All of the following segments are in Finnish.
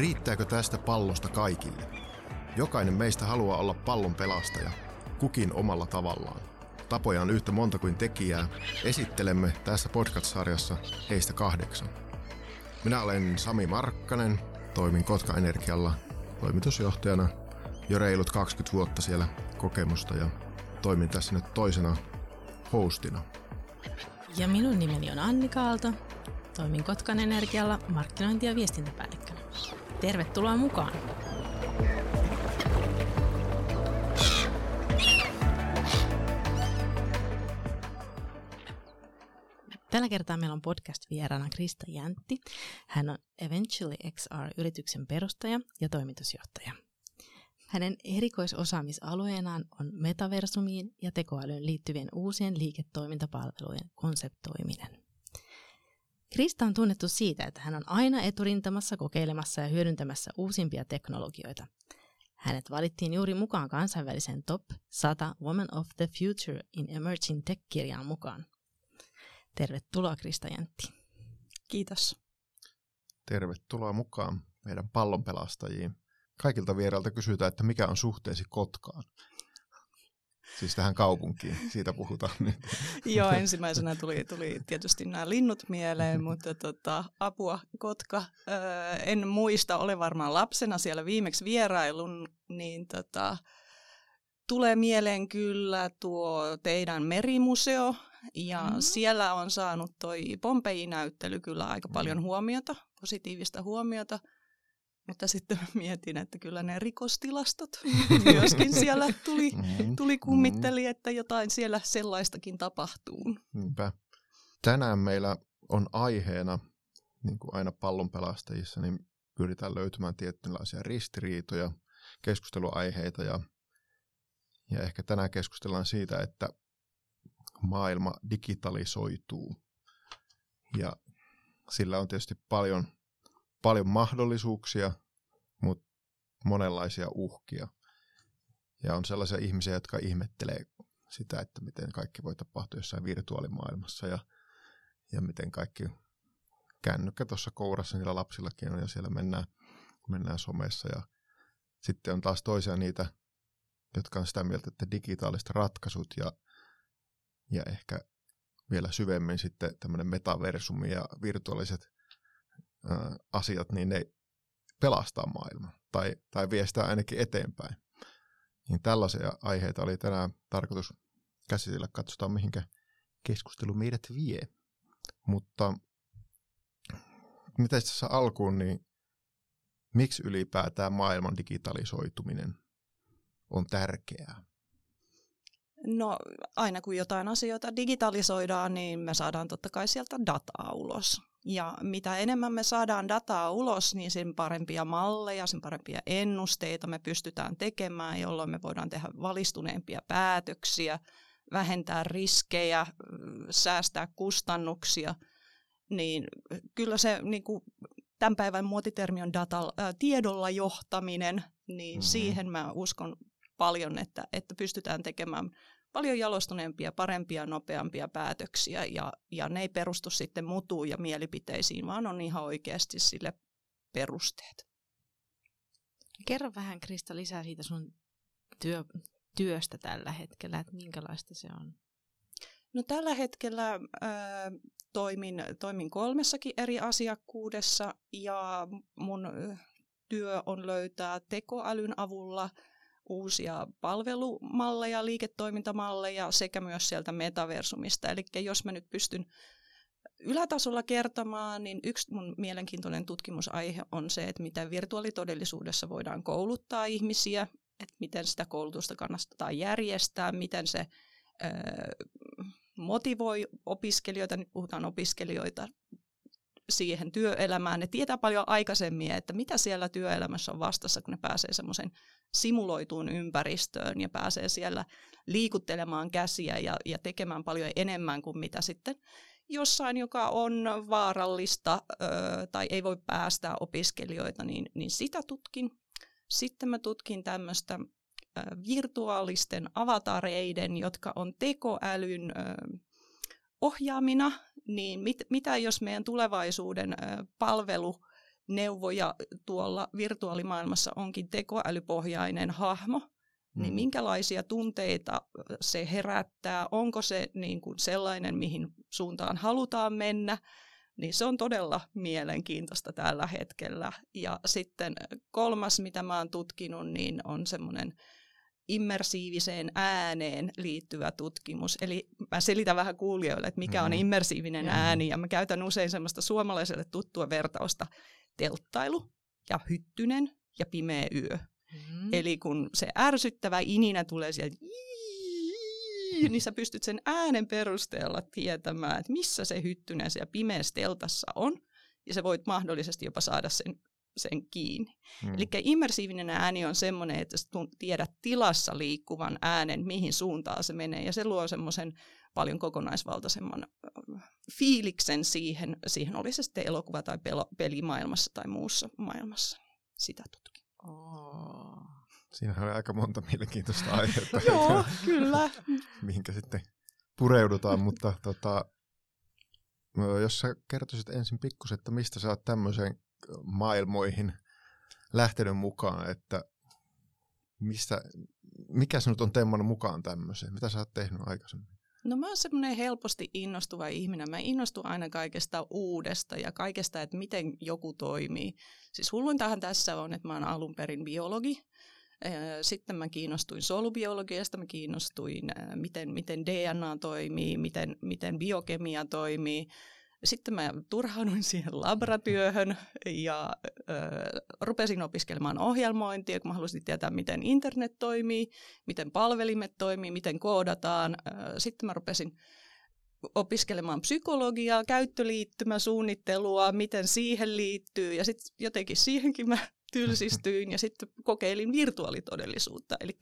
Riittääkö tästä pallosta kaikille? Jokainen meistä haluaa olla pallon pelastaja, kukin omalla tavallaan. Tapoja on yhtä monta kuin tekijää. Esittelemme tässä podcast-sarjassa heistä kahdeksan. Minä olen Sami Markkanen, toimin Kotka Energialla toimitusjohtajana jo reilut 20 vuotta siellä kokemusta ja toimin tässä nyt toisena hostina. Ja minun nimeni on Anni Kaalto. Toimin Kotkan Energialla markkinointi- ja. Tervetuloa mukaan! Tällä kertaa meillä on podcast-vieraana Krista Jäntti. Hän on Eventually XR-yrityksen perustaja ja toimitusjohtaja. Hänen erikoisosaamisalueenaan on metaversumiin ja tekoälyyn liittyvien uusien liiketoimintapalvelujen konseptoiminen. Krista on tunnettu siitä, että hän on aina eturintamassa kokeilemassa ja hyödyntämässä uusimpia teknologioita. Hänet valittiin juuri mukaan kansainvälisen Top 100 Women of the Future in Emerging Tech-kirjaan mukaan. Tervetuloa Krista Jäntti. Kiitos. Tervetuloa mukaan meidän pallonpelastajiin. Kaikilta vierailta kysytään, että mikä on suhteesi Kotkaan? Siis tähän kaupunkiin, siitä puhutaan nyt. Joo, ensimmäisenä tuli, tuli tietysti nämä linnut mieleen, mutta tota, apua Kotka. Öö, en muista, olen varmaan lapsena siellä viimeksi vierailun, niin tota, tulee mieleen kyllä tuo teidän merimuseo, ja mm-hmm. siellä on saanut toi Pompeji-näyttely kyllä aika paljon mm. huomiota, positiivista huomiota. Mutta sitten mietin, että kyllä ne rikostilastot myöskin siellä tuli, mm-hmm. tuli kummitteli, että jotain siellä sellaistakin tapahtuu. Niinpä. Tänään meillä on aiheena, niin kuin aina pallonpelastajissa, niin pyritään löytämään tietynlaisia ristiriitoja, keskusteluaiheita ja, ja ehkä tänään keskustellaan siitä, että maailma digitalisoituu ja sillä on tietysti paljon, paljon mahdollisuuksia, mutta monenlaisia uhkia. Ja on sellaisia ihmisiä, jotka ihmettelee sitä, että miten kaikki voi tapahtua jossain virtuaalimaailmassa ja, ja miten kaikki kännykkä tuossa kourassa niillä lapsillakin on ja siellä mennään, mennään somessa. Ja sitten on taas toisia niitä, jotka on sitä mieltä, että digitaaliset ratkaisut ja ja ehkä vielä syvemmin sitten tämmöinen metaversumi ja virtuaaliset asiat, niin ne pelastaa maailman tai, tai vie sitä ainakin eteenpäin. Niin tällaisia aiheita oli tänään tarkoitus käsitellä. Katsotaan, mihinkä keskustelu meidät vie. Mutta mitä tässä alkuun, niin miksi ylipäätään maailman digitalisoituminen on tärkeää? No aina kun jotain asioita digitalisoidaan, niin me saadaan totta kai sieltä dataa ulos. Ja mitä enemmän me saadaan dataa ulos, niin sen parempia malleja, sen parempia ennusteita me pystytään tekemään, jolloin me voidaan tehdä valistuneempia päätöksiä, vähentää riskejä, säästää kustannuksia. Niin kyllä se niin kuin, tämän päivän muotitermi on data, ää, tiedolla johtaminen, niin mm-hmm. siihen mä uskon paljon, että, että pystytään tekemään paljon jalostuneempia, parempia, nopeampia päätöksiä ja, ja ne ei perustu sitten mutuun ja mielipiteisiin, vaan on ihan oikeasti sille perusteet. Kerro vähän Krista lisää siitä sun työ, työstä tällä hetkellä, että minkälaista se on? No tällä hetkellä äh, toimin, toimin kolmessakin eri asiakkuudessa ja mun työ on löytää tekoälyn avulla – uusia palvelumalleja, liiketoimintamalleja sekä myös sieltä metaversumista. Eli jos mä nyt pystyn ylätasolla kertomaan, niin yksi mun mielenkiintoinen tutkimusaihe on se, että miten virtuaalitodellisuudessa voidaan kouluttaa ihmisiä, että miten sitä koulutusta kannattaa järjestää, miten se motivoi opiskelijoita, nyt puhutaan opiskelijoita siihen työelämään. Ne tietää paljon aikaisemmin, että mitä siellä työelämässä on vastassa, kun ne pääsee semmoisen simuloituun ympäristöön ja pääsee siellä liikuttelemaan käsiä ja, ja tekemään paljon enemmän kuin mitä sitten jossain, joka on vaarallista ö, tai ei voi päästää opiskelijoita, niin, niin sitä tutkin. Sitten mä tutkin tämmöistä virtuaalisten avatareiden, jotka on tekoälyn ö, ohjaamina, niin mit, mitä jos meidän tulevaisuuden palvelu neuvoja tuolla virtuaalimaailmassa onkin tekoälypohjainen hahmo, mm. niin minkälaisia tunteita se herättää, onko se niin kuin sellainen, mihin suuntaan halutaan mennä, niin se on todella mielenkiintoista tällä hetkellä. Ja sitten kolmas, mitä mä oon tutkinut, niin on semmoinen immersiiviseen ääneen liittyvä tutkimus. Eli mä selitän vähän kuulijoille, että mikä on mm-hmm. immersiivinen mm-hmm. ääni, ja mä käytän usein semmoista suomalaiselle tuttua vertausta, telttailu ja hyttynen ja pimeä yö. Mm-hmm. Eli kun se ärsyttävä ininä tulee sieltä, niin sä pystyt sen äänen perusteella tietämään, että missä se hyttynen siellä pimeässä teltassa on, ja sä voit mahdollisesti jopa saada sen sen kiinni. Hmm. Eli immersiivinen ääni on semmoinen, että sä tiedät tilassa liikkuvan äänen, mihin suuntaan se menee, ja se luo semmoisen paljon kokonaisvaltaisemman fiiliksen siihen, siihen oli se sitten elokuva- tai pelo, pelimaailmassa tai muussa maailmassa. Sitä tutkin. Oh. Siinähän oli aika monta mielenkiintoista aihetta. Joo, kyllä. Mihinkä sitten pureudutaan, mutta tota, jos sä kertoisit ensin pikkusen, että mistä sä oot tämmöiseen maailmoihin lähtenyt mukaan, että mistä, mikä sinut on temmannut mukaan tämmöiseen? Mitä sä oot tehnyt aikaisemmin? No mä oon semmoinen helposti innostuva ihminen. Mä innostun aina kaikesta uudesta ja kaikesta, että miten joku toimii. Siis hulluintahan tässä on, että mä oon alun perin biologi. Sitten mä kiinnostuin solubiologiasta, mä kiinnostuin, miten, miten DNA toimii, miten, miten biokemia toimii. Sitten mä turhauduin siihen labratyöhön ja ö, rupesin opiskelemaan ohjelmointia, kun mä halusin tietää, miten internet toimii, miten palvelimet toimii, miten koodataan. Sitten mä rupesin opiskelemaan psykologiaa, käyttöliittymäsuunnittelua, miten siihen liittyy ja sitten jotenkin siihenkin mä tylsistyin ja sitten kokeilin virtuaalitodellisuutta. Eli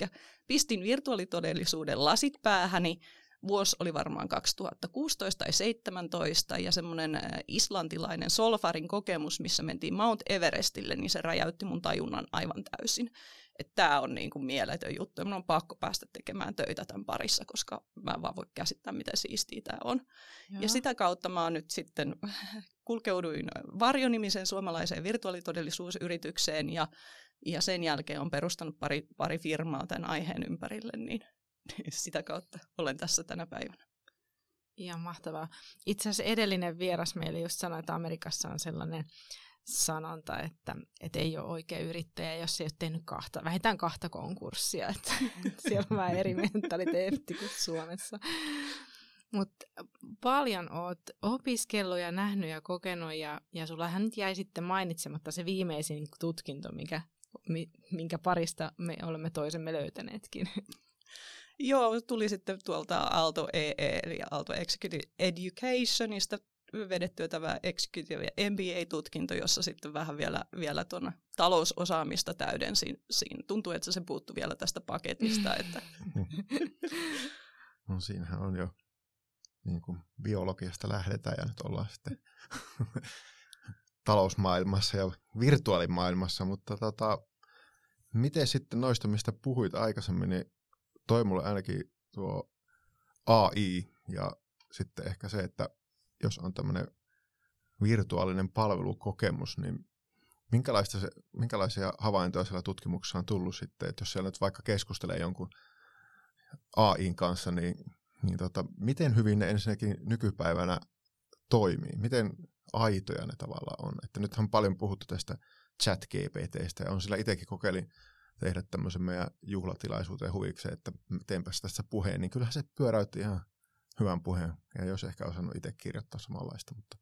pistin virtuaalitodellisuuden lasit päähäni, Vuosi oli varmaan 2016 tai 2017 ja semmoinen äh, islantilainen Solfarin kokemus, missä mentiin Mount Everestille, niin se räjäytti mun tajunnan aivan täysin. Että tämä on niin kuin mieletön juttu ja mun on pakko päästä tekemään töitä tämän parissa, koska mä en vaan voi käsittää, miten siistiä tämä on. Joo. Ja sitä kautta mä oon nyt sitten kulkeuduin Varjonimisen suomalaiseen virtuaalitodellisuusyritykseen ja, ja sen jälkeen on perustanut pari, pari firmaa tämän aiheen ympärille, niin sitä kautta olen tässä tänä päivänä. Ihan mahtavaa. Itse asiassa edellinen vieras meille just sanoi, että Amerikassa on sellainen sanonta, että, että ei ole oikea yrittäjä, jos ei ole tehnyt kahta, vähintään kahta konkurssia. Että siellä on vähän eri mentaliteetti kuin Suomessa. Mutta paljon oot opiskellut ja nähnyt ja kokenut ja, ja sullahan nyt jäi sitten mainitsematta se viimeisin tutkinto, mikä, minkä parista me olemme toisemme löytäneetkin. Joo, tuli sitten tuolta Aalto EE, eli Aalto Executive Educationista vedettyä tämä Executive MBA-tutkinto, jossa sitten vähän vielä, vielä tuon talousosaamista täydensin. Siinä tuntuu, että se puuttuu vielä tästä paketista. Että. no siinähän on jo niin kuin biologiasta lähdetään ja nyt ollaan sitten talousmaailmassa ja virtuaalimaailmassa, mutta tota, miten sitten noista, mistä puhuit aikaisemmin, niin toi mulle ainakin tuo AI ja sitten ehkä se, että jos on tämmöinen virtuaalinen palvelukokemus, niin minkälaista se, minkälaisia havaintoja siellä tutkimuksessa on tullut sitten, että jos siellä nyt vaikka keskustelee jonkun AIin kanssa, niin, niin tota, miten hyvin ne ensinnäkin nykypäivänä toimii? Miten aitoja ne tavallaan on? Että nythän on paljon puhuttu tästä chat GPTstä ja on sillä itsekin kokeilin tehdä tämmöisen meidän juhlatilaisuuteen huvikseen, että teenpäs tässä puheen, niin kyllähän se pyöräytti ihan hyvän puheen. Ja jos ehkä osannut itse kirjoittaa samanlaista, mutta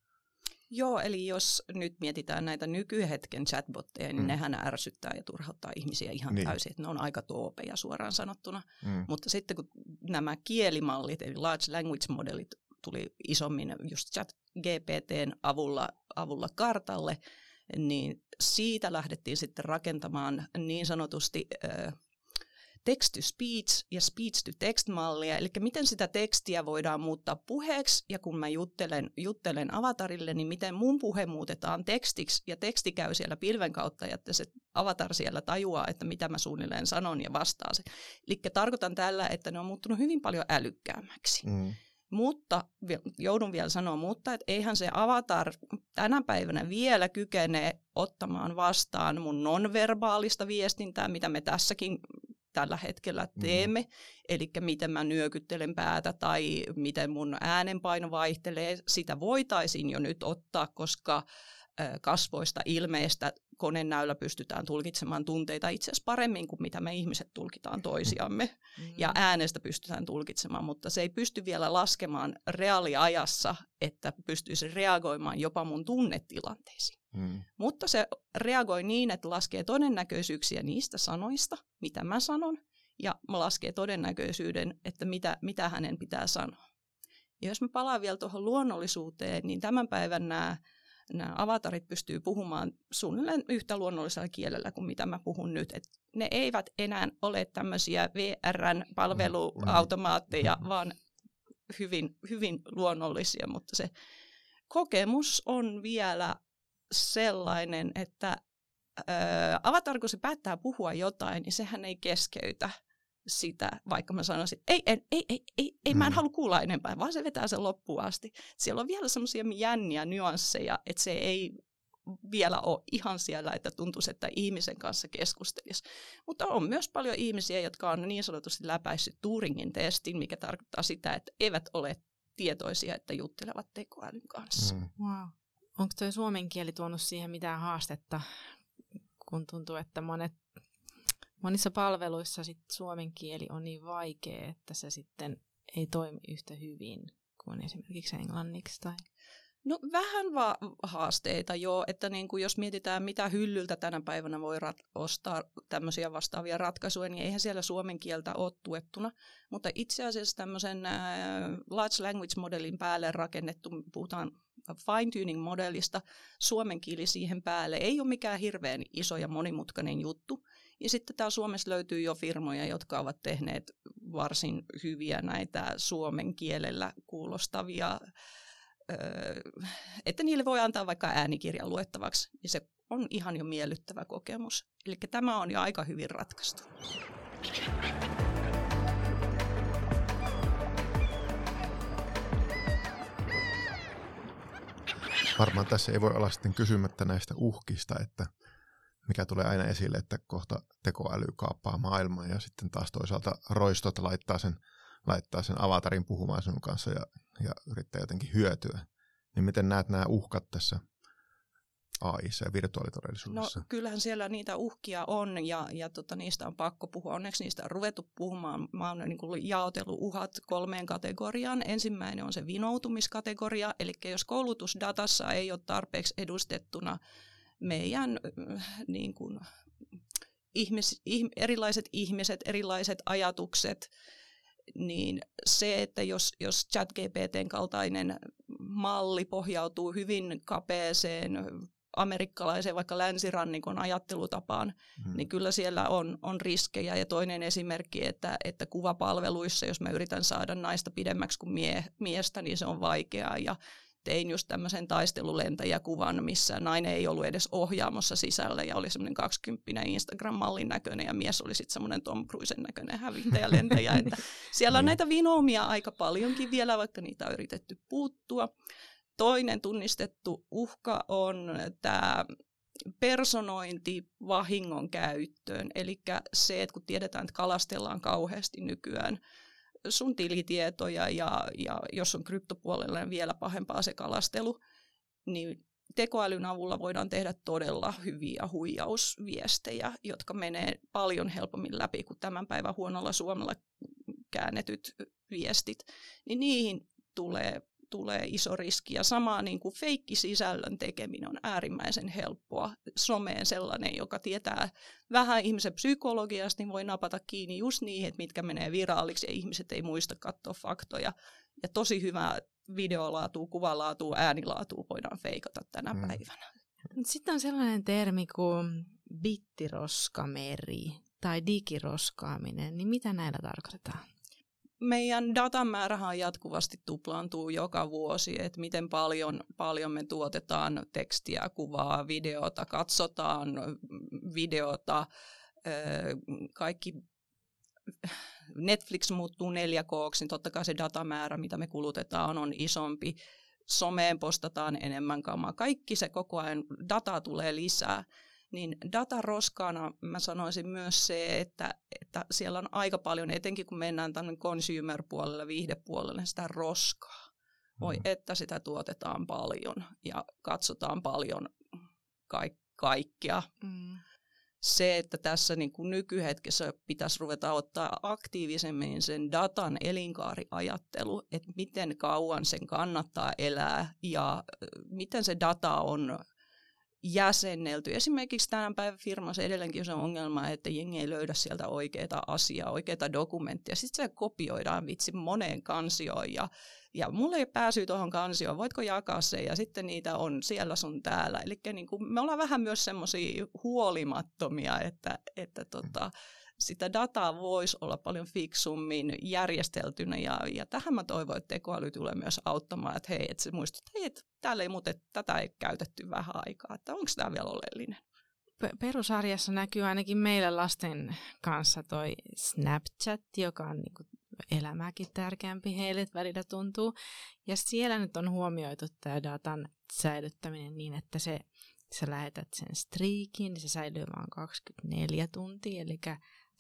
Joo, eli jos nyt mietitään näitä nykyhetken chatbotteja, niin mm. nehän ärsyttää ja turhauttaa ihmisiä ihan niin. täysin. Että ne on aika toopeja suoraan sanottuna. Mm. Mutta sitten kun nämä kielimallit, eli large language modelit, tuli isommin just chat GPTn avulla, avulla kartalle, niin siitä lähdettiin sitten rakentamaan niin sanotusti text-to-speech ja speech-to-text-mallia, eli miten sitä tekstiä voidaan muuttaa puheeksi, ja kun mä juttelen, juttelen avatarille, niin miten mun puhe muutetaan tekstiksi, ja teksti käy siellä pilven kautta, ja että se avatar siellä tajuaa, että mitä mä suunnilleen sanon ja vastaa se. Eli tarkoitan tällä, että ne on muuttunut hyvin paljon älykkäämmäksi. Mm. Mutta joudun vielä sanoa, mutta että eihän se avatar tänä päivänä vielä kykene ottamaan vastaan mun nonverbaalista viestintää, mitä me tässäkin tällä hetkellä mm. teemme, mm. eli miten mä nyökyttelen päätä tai miten mun äänenpaino vaihtelee, sitä voitaisiin jo nyt ottaa, koska kasvoista ilmeistä konenäyllä pystytään tulkitsemaan tunteita itse asiassa paremmin kuin mitä me ihmiset tulkitaan toisiamme. Mm. Ja äänestä pystytään tulkitsemaan, mutta se ei pysty vielä laskemaan reaaliajassa, että pystyisi reagoimaan jopa mun tunnetilanteisiin. Mm. Mutta se reagoi niin, että laskee todennäköisyyksiä niistä sanoista, mitä mä sanon, ja laskee todennäköisyyden, että mitä, mitä hänen pitää sanoa. Ja jos mä palaan vielä tuohon luonnollisuuteen, niin tämän päivän nämä nämä avatarit pystyy puhumaan suunnilleen yhtä luonnollisella kielellä kuin mitä mä puhun nyt. Et ne eivät enää ole tämmöisiä VRn palveluautomaatteja, mm. vaan hyvin, hyvin luonnollisia, mutta se kokemus on vielä sellainen, että avatar, kun se päättää puhua jotain, niin sehän ei keskeytä sitä, vaikka mä sanoisin, ei, ei, ei, ei, ei, ei mä en mm. halua kuulla enempää, vaan se vetää sen loppuun asti. Siellä on vielä semmoisia jänniä nyansseja, että se ei vielä ole ihan siellä, että tuntuisi, että ihmisen kanssa keskustelisi. Mutta on myös paljon ihmisiä, jotka on niin sanotusti läpäissyt Turingin testin, mikä tarkoittaa sitä, että eivät ole tietoisia, että juttelevat tekoälyn kanssa. Mm. Wow. Onko tuo suomen kieli tuonut siihen mitään haastetta, kun tuntuu, että monet monissa palveluissa sit suomen kieli on niin vaikea, että se sitten ei toimi yhtä hyvin kuin esimerkiksi englanniksi tai No vähän va- haasteita joo, että niin kuin jos mietitään mitä hyllyltä tänä päivänä voi rat- ostaa tämmöisiä vastaavia ratkaisuja, niin eihän siellä suomen kieltä ole tuettuna. Mutta itse asiassa tämmöisen äh, large language modelin päälle rakennettu, puhutaan fine-tuning-modellista, suomen kieli siihen päälle ei ole mikään hirveän iso ja monimutkainen juttu. Ja sitten täällä Suomessa löytyy jo firmoja, jotka ovat tehneet varsin hyviä näitä suomen kielellä kuulostavia, että niille voi antaa vaikka äänikirjan luettavaksi, niin se on ihan jo miellyttävä kokemus. Eli tämä on jo aika hyvin ratkaistu. Varmaan tässä ei voi olla sitten kysymättä näistä uhkista, että mikä tulee aina esille, että kohta tekoäly kaappaa maailmaa ja sitten taas toisaalta roistot laittaa sen, laittaa sen avatarin puhumaan sinun kanssa ja, ja yrittää jotenkin hyötyä. Niin miten näet nämä uhkat tässä AI ja virtuaalitodellisuudessa? No kyllähän siellä niitä uhkia on ja, ja tota, niistä on pakko puhua. Onneksi niistä on ruvettu puhumaan. Mä oon niin jaotellut uhat kolmeen kategoriaan. Ensimmäinen on se vinoutumiskategoria, eli jos koulutusdatassa ei ole tarpeeksi edustettuna meidän niin kuin, ihmis, ihm, erilaiset ihmiset, erilaiset ajatukset, niin se, että jos, jos ChatGPTn kaltainen malli pohjautuu hyvin kapeeseen amerikkalaiseen vaikka länsirannikon ajattelutapaan, hmm. niin kyllä siellä on, on riskejä. Ja toinen esimerkki, että, että kuvapalveluissa, jos mä yritän saada naista pidemmäksi kuin mie, miestä, niin se on vaikeaa. Ja tein just tämmöisen taistelulentäjäkuvan, missä nainen ei ollut edes ohjaamossa sisällä ja oli semmoinen 20 Instagram-mallin näköinen ja mies oli sitten semmoinen Tom Cruisen näköinen hävintäjälentäjä. Että siellä on niin. näitä vinoomia aika paljonkin vielä, vaikka niitä on yritetty puuttua. Toinen tunnistettu uhka on tämä personointi vahingon käyttöön. Eli se, että kun tiedetään, että kalastellaan kauheasti nykyään sun tilitietoja ja, ja jos on kryptopuolella niin vielä pahempaa se kalastelu, niin tekoälyn avulla voidaan tehdä todella hyviä huijausviestejä, jotka menee paljon helpommin läpi kuin tämän päivän huonolla suomella käännetyt viestit, niin niihin tulee tulee iso riski. Ja samaa niin kuin feikkisisällön tekeminen on äärimmäisen helppoa. Someen sellainen, joka tietää vähän ihmisen psykologiasta, niin voi napata kiinni just niihin, että mitkä menee viraaliksi ja ihmiset ei muista katsoa faktoja. Ja tosi hyvää videolaatua, kuvalaatua, äänilaatua voidaan feikata tänä mm. päivänä. Sitten on sellainen termi kuin bittiroskameri tai digiroskaaminen, niin mitä näillä tarkoitetaan? Meidän datamäärähän jatkuvasti tuplaantuu joka vuosi, että miten paljon, paljon me tuotetaan tekstiä, kuvaa, videota, katsotaan videota, kaikki Netflix muuttuu 4 k niin totta kai se datamäärä, mitä me kulutetaan, on isompi. Someen postataan enemmän kamaa. Kaikki se koko ajan, dataa tulee lisää. Niin dataroskana mä sanoisin myös se, että, että siellä on aika paljon, etenkin kun mennään tänne consumer-puolelle, viihdepuolelle, sitä roskaa. Voi mm. että sitä tuotetaan paljon ja katsotaan paljon kaik- kaikkea. Mm se, että tässä niin kuin nykyhetkessä pitäisi ruveta ottaa aktiivisemmin sen datan elinkaariajattelu, että miten kauan sen kannattaa elää ja miten se data on jäsennelty. Esimerkiksi tämän päivän firmassa edelleenkin on se ongelma, että jengi ei löydä sieltä oikeita asiaa, oikeita dokumenttia. Sitten se kopioidaan vitsi moneen kansioon ja, ja mulla ei pääsy tuohon kansioon, voitko jakaa se ja sitten niitä on siellä sun täällä. Eli niin me ollaan vähän myös semmoisia huolimattomia, että, että tota, sitä dataa voisi olla paljon fiksummin järjesteltynä ja, ja tähän mä toivon, että tekoäly tulee myös auttamaan, että hei, että se muistut, että hei, että täällä ei muuten, tätä ei käytetty vähän aikaa, että onko tämä vielä oleellinen. Perusarjassa näkyy ainakin meillä lasten kanssa toi Snapchat, joka on niinku elämääkin tärkeämpi heille, välillä tuntuu. Ja siellä nyt on huomioitu tämä datan säilyttäminen niin, että se, sä lähetät sen striikin, niin se säilyy vain 24 tuntia, eli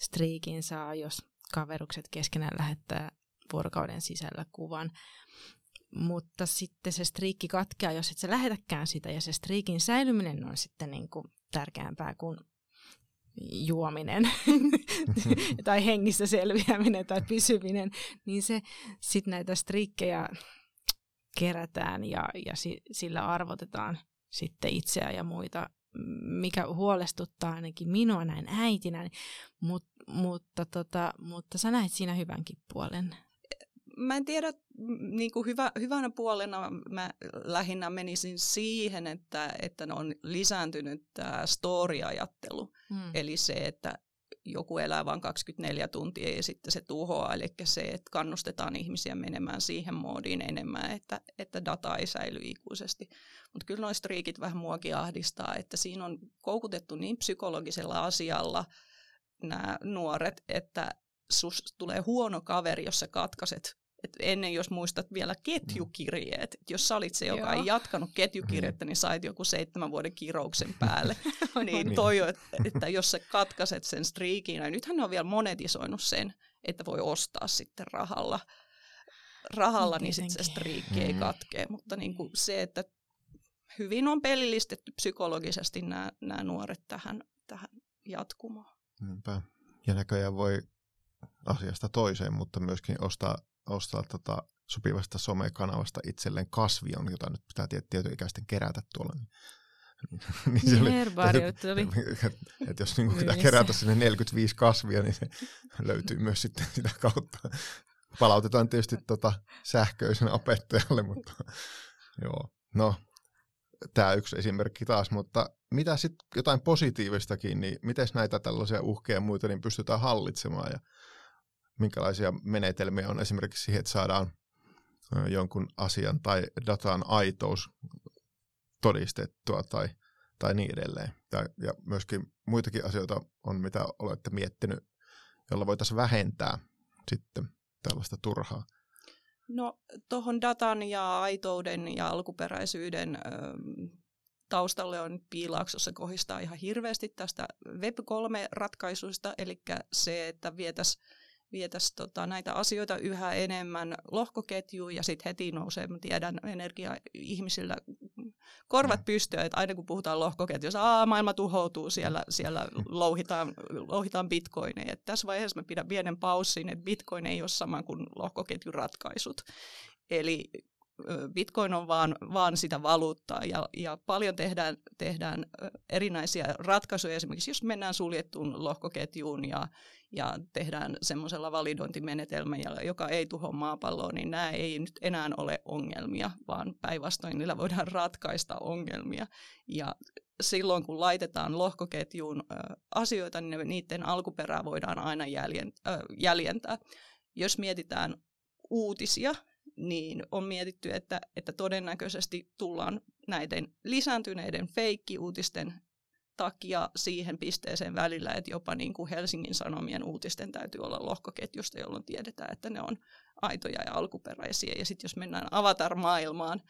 striikin saa, jos kaverukset keskenään lähettää vuorokauden sisällä kuvan. Mutta sitten se striikki katkeaa, jos et sä lähetäkään sitä, ja se striikin säilyminen on sitten niin kuin tärkeämpää kuin juominen tai hengissä selviäminen tai pysyminen, niin se sitten näitä striikkejä kerätään ja, ja si, sillä arvotetaan sitten itseä ja muita mikä huolestuttaa ainakin minua näin äitinä, mut, mutta, tota, mutta sä näet siinä hyvänkin puolen. Mä en tiedä, niin kuin hyvä, hyvänä puolena mä lähinnä menisin siihen, että, että on lisääntynyt tämä story-ajattelu. Hmm. Eli se, että joku elää vain 24 tuntia ja sitten se tuhoaa. Eli se, että kannustetaan ihmisiä menemään siihen moodiin enemmän, että, että data ei säily ikuisesti. Mutta kyllä noista striikit vähän muakin ahdistaa, että siinä on koukutettu niin psykologisella asialla nämä nuoret, että sus tulee huono kaveri, jos sä katkaiset et ennen jos muistat vielä ketjukirjeet, et jos sä olit se, joka Joo. ei jatkanut ketjukirjettä, niin sait joku seitsemän vuoden kirouksen päälle. niin toi, että jos sä katkaset sen striikin, ja nythän ne on vielä monetisoinut sen, että voi ostaa sitten rahalla, rahalla niin sitten se striikki ei mm. katkee. Mutta niin kuin se, että hyvin on pelillistetty psykologisesti nämä, nämä nuoret tähän, tähän jatkumaan. Niinpä. Ja näköjään voi asiasta toiseen, mutta myöskin ostaa ostaa tota sopivasta somekanavasta itselleen kasvion, jota nyt pitää tietoikäisten kerätä tuolla. Niin, niin, se niin oli, että, oli. että jos niin pitää kerätä sinne 45 kasvia, niin se löytyy myös sitten sitä kautta. Palautetaan tietysti tota sähköisen opettajalle, mutta joo. No, tämä yksi esimerkki taas, mutta mitä sitten jotain positiivistakin, niin miten näitä tällaisia uhkia ja muita niin pystytään hallitsemaan ja minkälaisia menetelmiä on esimerkiksi siihen, että saadaan jonkun asian tai datan aitous todistettua tai, tai niin edelleen. Ja myöskin muitakin asioita on, mitä olette miettinyt, jolla voitaisiin vähentää sitten tällaista turhaa. No tuohon datan ja aitouden ja alkuperäisyyden taustalle on piilaaksossa kohistaa ihan hirveästi tästä Web3-ratkaisuista, eli se, että vietäisiin vietäisi tota, näitä asioita yhä enemmän lohkoketjuun ja sitten heti nousee, mä tiedän, energia ihmisillä korvat mm. pystyä, että aina kun puhutaan lohkoketjussa, aa, maailma tuhoutuu, siellä, siellä louhitaan, louhitaan bitcoineja. Et tässä vaiheessa mä pidän pienen paussin, että bitcoin ei ole sama kuin lohkoketjun ratkaisut. Eli Bitcoin on vaan, vaan sitä valuuttaa ja, ja paljon tehdään, tehdään erinäisiä ratkaisuja. Esimerkiksi jos mennään suljettuun lohkoketjuun ja, ja tehdään semmoisella validointimenetelmällä, joka ei tuho maapalloa, niin nämä ei nyt enää ole ongelmia, vaan päinvastoin niillä voidaan ratkaista ongelmia. Ja silloin kun laitetaan lohkoketjuun asioita, niin niiden alkuperää voidaan aina jäljentää. Jos mietitään uutisia, niin on mietitty, että, että todennäköisesti tullaan näiden lisääntyneiden feikkiuutisten takia siihen pisteeseen välillä, että jopa niin kuin Helsingin Sanomien uutisten täytyy olla lohkoketjusta, jolloin tiedetään, että ne on aitoja ja alkuperäisiä. Ja sitten jos mennään avatar-maailmaan,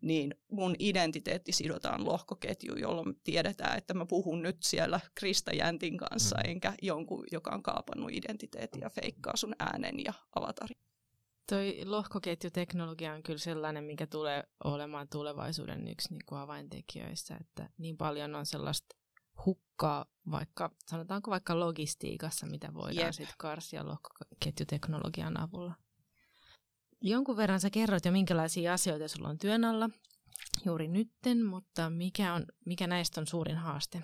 niin mun identiteetti sidotaan lohkoketjuun, jolloin tiedetään, että mä puhun nyt siellä Krista Jäntin kanssa, mm. enkä jonkun, joka on kaapannut identiteetin ja feikkaa sun äänen ja avatarin. Toi lohkoketjuteknologia on kyllä sellainen, mikä tulee olemaan tulevaisuuden yksi niin kuin avaintekijöistä, että niin paljon on sellaista hukkaa vaikka, sanotaanko vaikka logistiikassa, mitä voidaan sitten karsia lohkoketjuteknologian avulla. Jonkun verran sä kerroit jo, minkälaisia asioita sulla on työn alla juuri nytten, mutta mikä, on, mikä näistä on suurin haaste?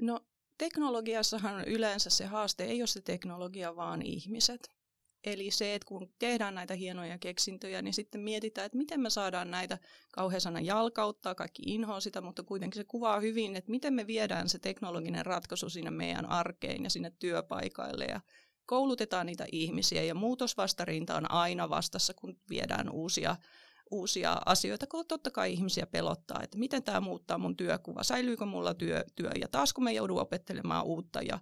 No teknologiassahan yleensä se haaste ei ole se teknologia, vaan ihmiset. Eli se, että kun tehdään näitä hienoja keksintöjä, niin sitten mietitään, että miten me saadaan näitä kauhean sana jalkauttaa, kaikki inhoa sitä, mutta kuitenkin se kuvaa hyvin, että miten me viedään se teknologinen ratkaisu sinne meidän arkeen ja sinne työpaikaille ja koulutetaan niitä ihmisiä. Ja muutosvastarinta on aina vastassa, kun viedään uusia, uusia asioita, kun totta kai ihmisiä pelottaa, että miten tämä muuttaa mun työkuva, säilyykö mulla työ, työ? Ja taas kun me joudun opettelemaan uutta ja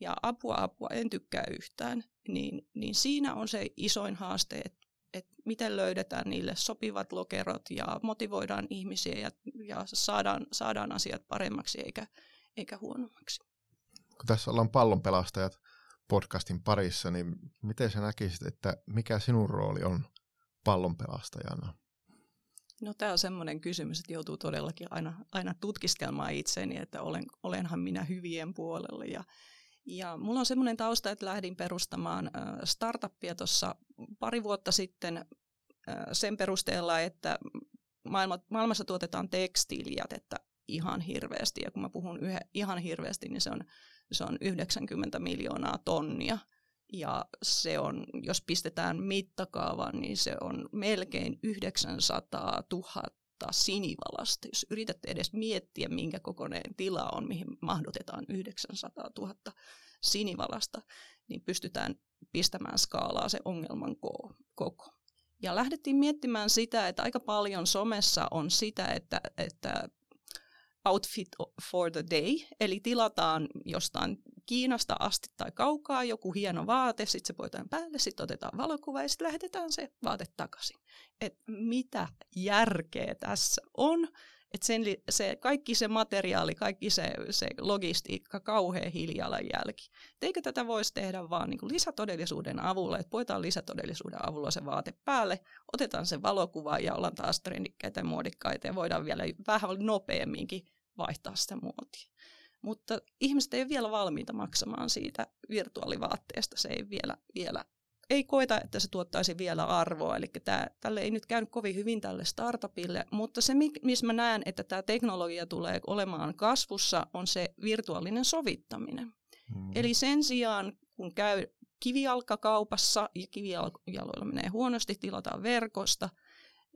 ja apua, apua, en tykkää yhtään, niin, niin siinä on se isoin haaste, että että miten löydetään niille sopivat lokerot ja motivoidaan ihmisiä ja, ja saadaan, saadaan asiat paremmaksi eikä, eikä huonommaksi. Kun tässä ollaan pallonpelastajat podcastin parissa, niin miten sä näkisit, että mikä sinun rooli on pallonpelastajana? No tämä on semmoinen kysymys, että joutuu todellakin aina, aina tutkiskelmaan itseäni, että olen, olenhan minä hyvien puolella ja, ja mulla on semmoinen tausta, että lähdin perustamaan startuppia tuossa pari vuotta sitten sen perusteella, että maailma, maailmassa tuotetaan tekstiilijätettä ihan hirveästi. Ja kun mä puhun yhe, ihan hirveästi, niin se on, se on 90 miljoonaa tonnia. Ja se on, jos pistetään mittakaavan, niin se on melkein 900 000 sinivalasta. Jos yritätte edes miettiä, minkä kokoinen tila on, mihin mahdotetaan 900 000 sinivalasta, niin pystytään pistämään skaalaa se ongelman koko. Ja lähdettiin miettimään sitä, että aika paljon somessa on sitä, että, että outfit for the day, eli tilataan jostain Kiinasta asti tai kaukaa joku hieno vaate, sitten se poitaan päälle, sitten otetaan valokuva ja sitten lähetetään se vaate takaisin. Et mitä järkeä tässä on? Et sen, se, kaikki se materiaali, kaikki se, se logistiikka, kauhean hiilijalanjälki. Et eikö tätä voisi tehdä vaan niin lisätodellisuuden avulla, että poitaan lisätodellisuuden avulla se vaate päälle, otetaan se valokuva ja ollaan taas trendikkäitä ja muodikkaita ja voidaan vielä vähän nopeamminkin vaihtaa sitä muotia. Mutta ihmiset ei ole vielä valmiita maksamaan siitä virtuaalivaatteesta. Se ei vielä, vielä ei koeta, että se tuottaisi vielä arvoa. Eli tämä, tälle ei nyt käynyt kovin hyvin tälle startupille, mutta se, missä mä näen, että tämä teknologia tulee olemaan kasvussa, on se virtuaalinen sovittaminen. Hmm. Eli sen sijaan, kun käy kivijalkakaupassa ja kivijaloilla menee huonosti, tilataan verkosta –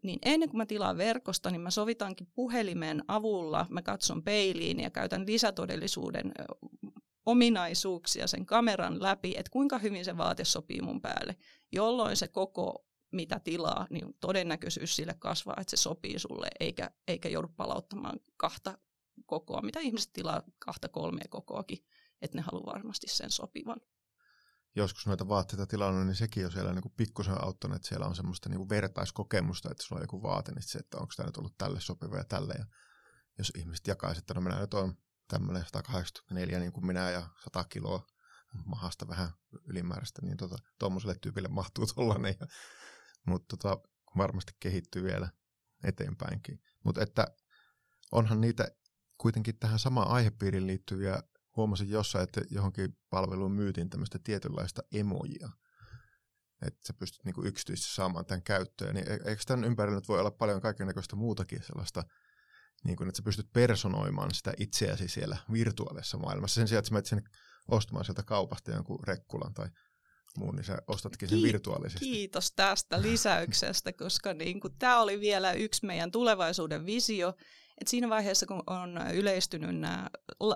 niin ennen kuin mä tilaan verkosta, niin mä sovitankin puhelimen avulla, mä katson peiliin ja käytän lisätodellisuuden ominaisuuksia sen kameran läpi, että kuinka hyvin se vaate sopii mun päälle, jolloin se koko mitä tilaa, niin todennäköisyys sille kasvaa, että se sopii sulle, eikä, eikä joudu palauttamaan kahta kokoa, mitä ihmiset tilaa kahta kolmea kokoakin, että ne haluaa varmasti sen sopivan joskus noita vaatteita tilannut, niin sekin on siellä niin kuin pikkusen auttanut, että siellä on semmoista niin kuin vertaiskokemusta, että sulla on joku vaate, niin se, että onko tämä nyt ollut tälle sopiva ja tälle. Ja jos ihmiset jakaisivat, että no minä nyt olen tämmöinen 184 niin kuin minä ja 100 kiloa mahasta vähän ylimääräistä, niin tota, tuommoiselle tyypille mahtuu tollainen. Ja, mutta tota, varmasti kehittyy vielä eteenpäinkin. Mutta että onhan niitä kuitenkin tähän samaan aihepiiriin liittyviä huomasin jossain, että johonkin palveluun myytiin tämmöistä tietynlaista emojia, että sä pystyt niin kuin yksityisesti saamaan tämän käyttöön. Niin e-, eikö tämän ympärillä nyt voi olla paljon kaikenlaista muutakin sellaista, niin kuin, että sä pystyt personoimaan sitä itseäsi siellä virtuaalisessa maailmassa. Sen sijaan, että sä menet sinne ostamaan sieltä kaupasta jonkun rekkulan tai muun, niin sä ostatkin sen virtuaalisesti. Kiitos tästä lisäyksestä, koska niin tämä oli vielä yksi meidän tulevaisuuden visio, et siinä vaiheessa, kun on yleistynyt nämä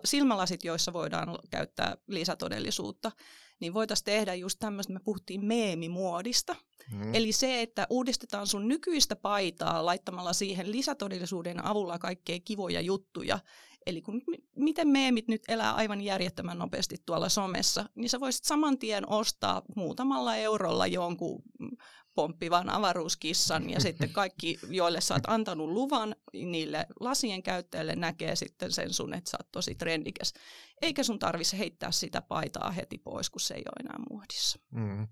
silmälasit, joissa voidaan käyttää lisätodellisuutta, niin voitaisiin tehdä just tämmöistä, me puhuttiin meemimuodista. Mm. Eli se, että uudistetaan sun nykyistä paitaa laittamalla siihen lisätodellisuuden avulla kaikkea kivoja juttuja. Eli kun, miten meemit nyt elää aivan järjettömän nopeasti tuolla somessa, niin sä voisit saman tien ostaa muutamalla eurolla jonkun pomppivan avaruuskissan ja sitten kaikki, joille sä oot antanut luvan niille lasien käyttäjille näkee sitten sen sun, että sä oot tosi trendikäs. Eikä sun tarvitse heittää sitä paitaa heti pois, kun se ei ole enää muodissa. Mm.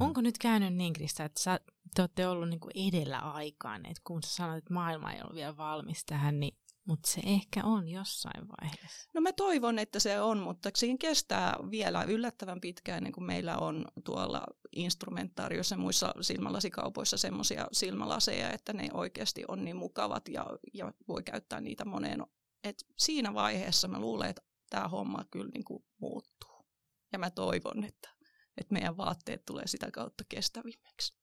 Onko nyt käynyt niin, Krista, että sä, te olette ollut niin kuin edellä aikaan, että kun sä sanoit, että maailma ei ollut vielä valmis tähän, niin mutta se ehkä on jossain vaiheessa. No mä toivon, että se on, mutta siinä kestää vielä yllättävän pitkään, niin kuin meillä on tuolla instrumentaariossa ja muissa silmälasikaupoissa semmoisia silmälaseja, että ne oikeasti on niin mukavat ja, ja voi käyttää niitä moneen. Et siinä vaiheessa mä luulen, että tämä homma kyllä niin kuin muuttuu. Ja mä toivon, että, että meidän vaatteet tulee sitä kautta kestävimmiksi.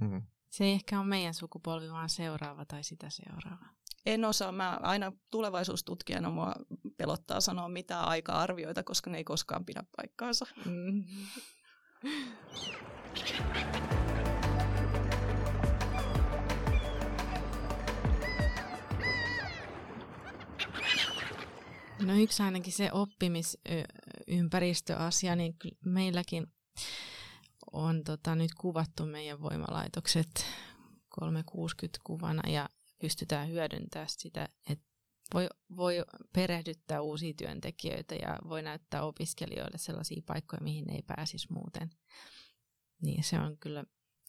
Mm. Se ei ehkä ole meidän sukupolvi, vaan seuraava tai sitä seuraava. En osaa. Mä aina tulevaisuustutkijana mua pelottaa sanoa mitään aika-arvioita, koska ne ei koskaan pidä paikkaansa. Mm. No yksi ainakin se oppimisympäristöasia, niin meilläkin on tota, nyt kuvattu meidän voimalaitokset 360 kuvana ja pystytään hyödyntämään sitä, että voi, voi perehdyttää uusia työntekijöitä ja voi näyttää opiskelijoille sellaisia paikkoja, mihin ne ei pääsisi muuten. Niin se on kyllä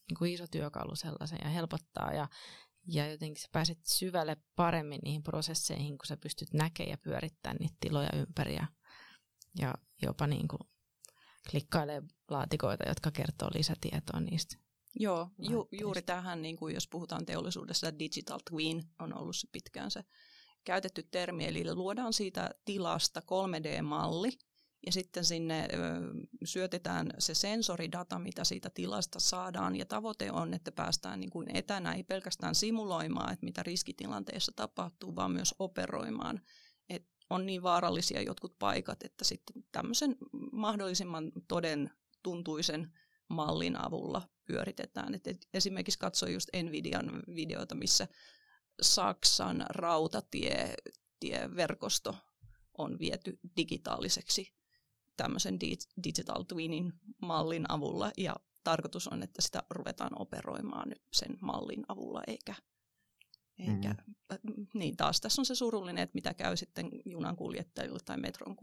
niin kuin iso työkalu sellaisen ja helpottaa ja, ja jotenkin sä pääset syvälle paremmin niihin prosesseihin, kun sä pystyt näkemään ja pyörittämään niitä tiloja ympäri ja, ja jopa niin kuin klikkailee laatikoita, jotka kertoo lisätietoa niistä. Joo, ju, juuri tähän, niin kuin jos puhutaan teollisuudessa, digital twin on ollut se pitkään se käytetty termi, eli luodaan siitä tilasta 3D-malli, ja sitten sinne ö, syötetään se sensoridata, mitä siitä tilasta saadaan, ja tavoite on, että päästään niin kuin etänä, ei pelkästään simuloimaan, että mitä riskitilanteessa tapahtuu, vaan myös operoimaan, että on niin vaarallisia jotkut paikat, että sitten tämmöisen mahdollisimman toden tuntuisen mallin avulla pyöritetään. Et esimerkiksi katsoin just Nvidian videota, missä Saksan rautatieverkosto on viety digitaaliseksi tämmöisen digital twinin mallin avulla ja tarkoitus on, että sitä ruvetaan operoimaan nyt sen mallin avulla eikä eikä, mm. niin taas tässä on se surullinen, että mitä käy sitten junan kuljettajilla tai metron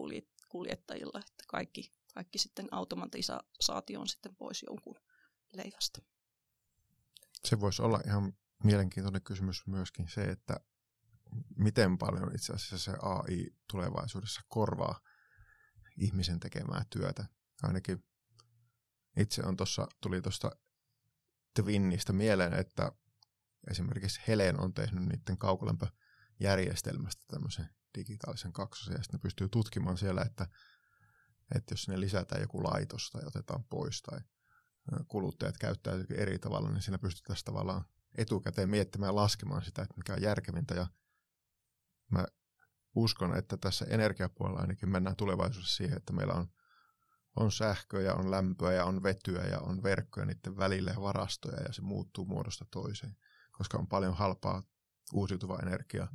kuljettajilla, että kaikki, kaikki sitten automatisaatio on sitten pois jonkun leivästä. Se voisi olla ihan mielenkiintoinen kysymys myöskin se, että miten paljon itse asiassa se AI tulevaisuudessa korvaa ihmisen tekemää työtä. Ainakin itse on tuossa, tuli tuosta Twinnistä mieleen, että esimerkiksi Helen on tehnyt niiden kaukolämpöjärjestelmästä tämmöisen digitaalisen kaksosen, ja sitten pystyy tutkimaan siellä, että, että jos sinne lisätään joku laitos tai otetaan pois tai kuluttajat käyttäytyy eri tavalla, niin siinä pystytään tavallaan etukäteen miettimään ja laskemaan sitä, että mikä on järkevintä. Ja mä uskon, että tässä energiapuolella ainakin mennään tulevaisuudessa siihen, että meillä on, on sähköä ja on lämpöä ja on vetyä ja on verkkoja niiden välillä ja varastoja ja se muuttuu muodosta toiseen. Koska on paljon halpaa uusiutuvaa energiaa,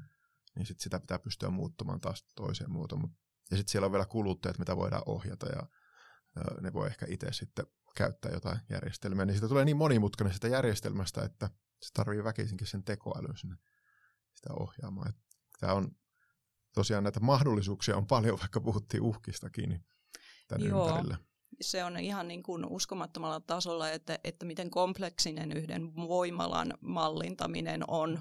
niin sit sitä pitää pystyä muuttamaan taas toiseen muotoon. Ja sitten siellä on vielä kuluttajat, mitä voidaan ohjata ja ne voi ehkä itse sitten käyttää jotain järjestelmää, niin siitä tulee niin monimutkainen sitä järjestelmästä, että se tarvii väkisinkin sen tekoälyn sinne sitä ohjaamaan. Tämä on tosiaan näitä mahdollisuuksia on paljon, vaikka puhuttiin uhkistakin niin tämän Joo. ympärillä. Se on ihan niin kuin uskomattomalla tasolla, että, että miten kompleksinen yhden voimalan mallintaminen on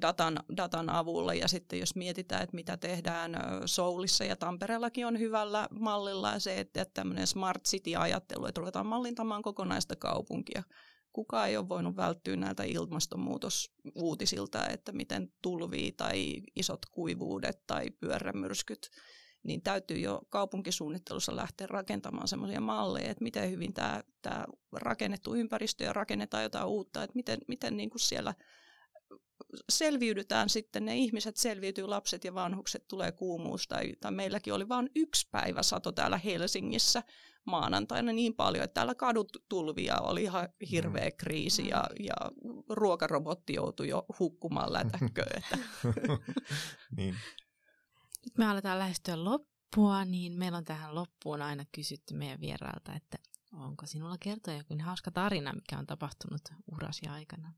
datan, datan avulla. Ja sitten jos mietitään, että mitä tehdään Soulissa ja Tampereellakin on hyvällä mallilla se, että tämmöinen smart city-ajattelu, että ruvetaan mallintamaan kokonaista kaupunkia. Kukaan ei ole voinut välttyä näiltä ilmastonmuutosuutisilta, että miten tulvii tai isot kuivuudet tai pyörämyrskyt niin täytyy jo kaupunkisuunnittelussa lähteä rakentamaan semmoisia malleja, että miten hyvin tämä, tämä rakennettu ympäristö ja rakennetaan jotain uutta, että miten, miten niin kuin siellä selviydytään sitten, ne ihmiset selviytyy, lapset ja vanhukset, tulee kuumuus. Tai, tai meilläkin oli vain yksi päivä sato täällä Helsingissä maanantaina niin paljon, että täällä kadut tulvia, oli ihan hirveä kriisi ja, ja ruokarobotti joutui jo hukkumaan lätäkköön. Niin. Nyt me aletaan lähestyä loppua, niin meillä on tähän loppuun aina kysytty meidän vierailta, että onko sinulla kertoa joku hauska tarina, mikä on tapahtunut urasi aikana?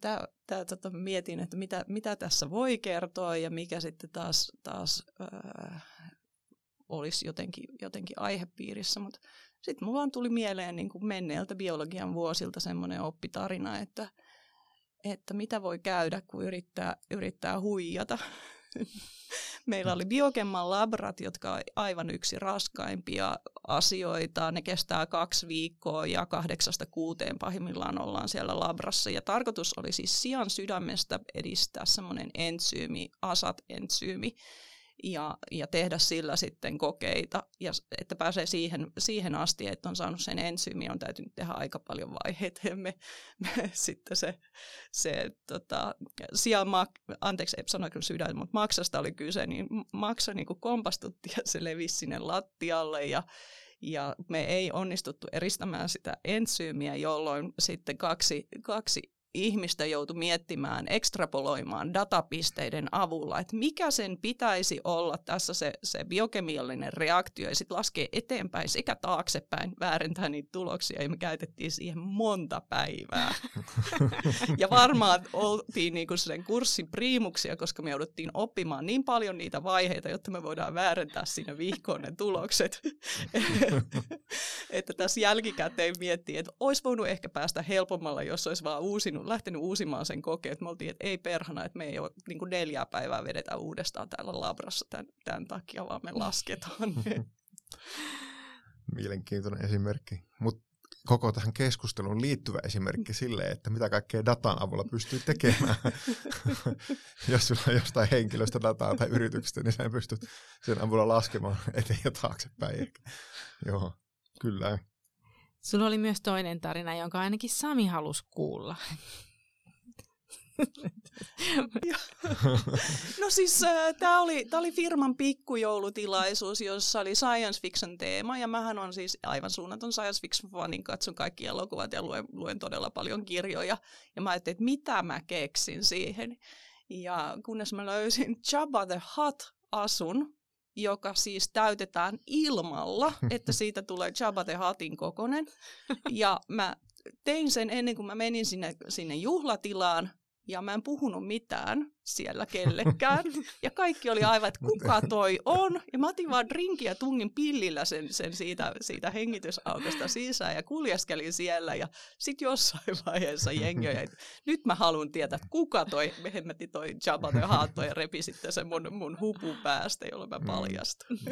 Tää, tää, tota, mietin, että mitä, mitä tässä voi kertoa ja mikä sitten taas, taas äh, olisi jotenkin, jotenkin aihepiirissä, mutta sitten mulla tuli mieleen niin kuin menneeltä biologian vuosilta semmoinen oppitarina, että, että mitä voi käydä, kun yrittää, yrittää huijata. Meillä oli Biokemman labrat, jotka on aivan yksi raskaimpia asioita. Ne kestää kaksi viikkoa ja kahdeksasta kuuteen pahimmillaan ollaan siellä labrassa. Ja tarkoitus oli siis sian sydämestä edistää semmoinen entsyymi, asat-entsyymi, ja, ja tehdä sillä sitten kokeita, ja että pääsee siihen, siihen asti, että on saanut sen ensyymin, on täytynyt tehdä aika paljon vaiheita, ja me, me sitten se, se tota, sijaan, anteeksi, ei sano kyllä sydän, mutta maksasta oli kyse, niin maksa niin kuin kompastutti, ja se levisi sinne lattialle, ja, ja me ei onnistuttu eristämään sitä ensyymiä, jolloin sitten kaksi, kaksi ihmistä joutui miettimään, ekstrapoloimaan datapisteiden avulla, että mikä sen pitäisi olla tässä se, se biokemiallinen reaktio ja sitten laskee eteenpäin sekä taaksepäin, väärentää niitä tuloksia ja me käytettiin siihen monta päivää. ja varmaan oltiin niinku sen kurssin priimuksia, koska me jouduttiin oppimaan niin paljon niitä vaiheita, jotta me voidaan väärentää siinä vihkoon ne tulokset. että tässä jälkikäteen miettii, että olisi voinut ehkä päästä helpommalla, jos olisi vaan uusinut lähtenyt uusimaan sen kokeen, että me oltiin, että ei perhana, että me ei ole niin kuin neljää päivää vedetä uudestaan täällä labrassa tämän, tämän takia, vaan me lasketaan Mielenkiintoinen esimerkki. Mutta koko tähän keskusteluun liittyvä esimerkki sille, että mitä kaikkea datan avulla pystyy tekemään. Jos sulla on jostain henkilöstä dataa tai yrityksestä, niin sä pystyt sen avulla laskemaan eteen ja taaksepäin. Joo, kyllä. Sulla oli myös toinen tarina, jonka ainakin Sami halusi kuulla. no siis äh, tämä oli, oli firman pikkujoulutilaisuus, jossa oli science fiction teema, ja mähän on siis aivan suunnaton science fiction fani, katson kaikki elokuvat ja luen, luen todella paljon kirjoja, ja mä ajattelin, että mitä mä keksin siihen. Ja kunnes mä löysin Jabba the Hutt-asun, joka siis täytetään ilmalla, että siitä tulee Jabba the Huttin kokonen. Ja mä tein sen ennen kuin mä menin sinne, sinne juhlatilaan, ja mä en puhunut mitään siellä kellekään. Ja kaikki oli aivan, että kuka toi on. Ja mä otin vaan drinkin ja tungin pillillä sen, sen siitä, siitä hengitysautosta sisään ja kuljeskelin siellä. Ja sitten jossain vaiheessa jengi että nyt mä haluan tietää, että kuka toi hemmetti toi Jabba the Haatto ja repi sitten sen mun, mun hupun päästä, jolloin mä mm. paljastun.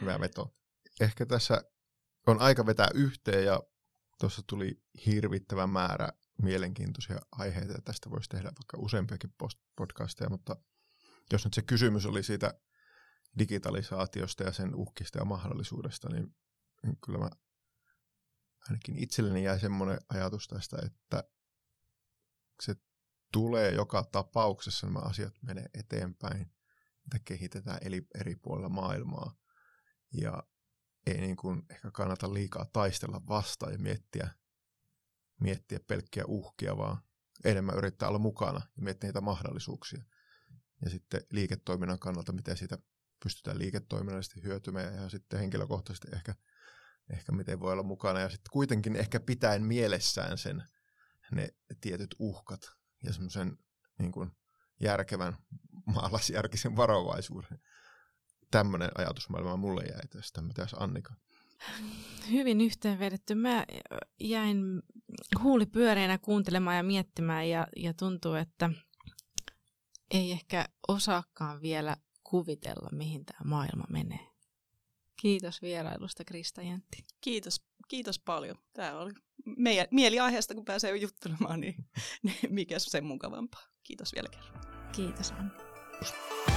Hyvä veto. Ehkä tässä on aika vetää yhteen ja tuossa tuli hirvittävä määrä mielenkiintoisia aiheita, ja tästä voisi tehdä vaikka useampiakin podcasteja, mutta jos nyt se kysymys oli siitä digitalisaatiosta ja sen uhkista ja mahdollisuudesta, niin, niin kyllä mä ainakin itselleni jäi semmoinen ajatus tästä, että se tulee joka tapauksessa nämä asiat menee eteenpäin, että kehitetään eri puolilla maailmaa. Ja ei niin kuin ehkä kannata liikaa taistella vastaan ja miettiä, miettiä pelkkiä uhkia, vaan enemmän yrittää olla mukana ja miettiä niitä mahdollisuuksia. Ja sitten liiketoiminnan kannalta, miten siitä pystytään liiketoiminnallisesti hyötymään ja sitten henkilökohtaisesti ehkä, ehkä miten voi olla mukana. Ja sitten kuitenkin ehkä pitäen mielessään sen ne tietyt uhkat ja semmoisen niin kuin järkevän maalaisjärkisen varovaisuuden. Tämmöinen ajatusmaailma mulle jäi tästä. Mitäs Annika? Hyvin yhteenvedetty. Mä jäin huuli pyöreänä kuuntelemaan ja miettimään ja, ja tuntuu, että ei ehkä osaakaan vielä kuvitella, mihin tämä maailma menee. Kiitos vierailusta, Krista Jäntti. Kiitos, kiitos paljon. Tämä oli meidän mieliaiheesta, kun pääsee juttelemaan, niin, niin mikä sen mukavampaa. Kiitos vielä kerran. Kiitos, Anni.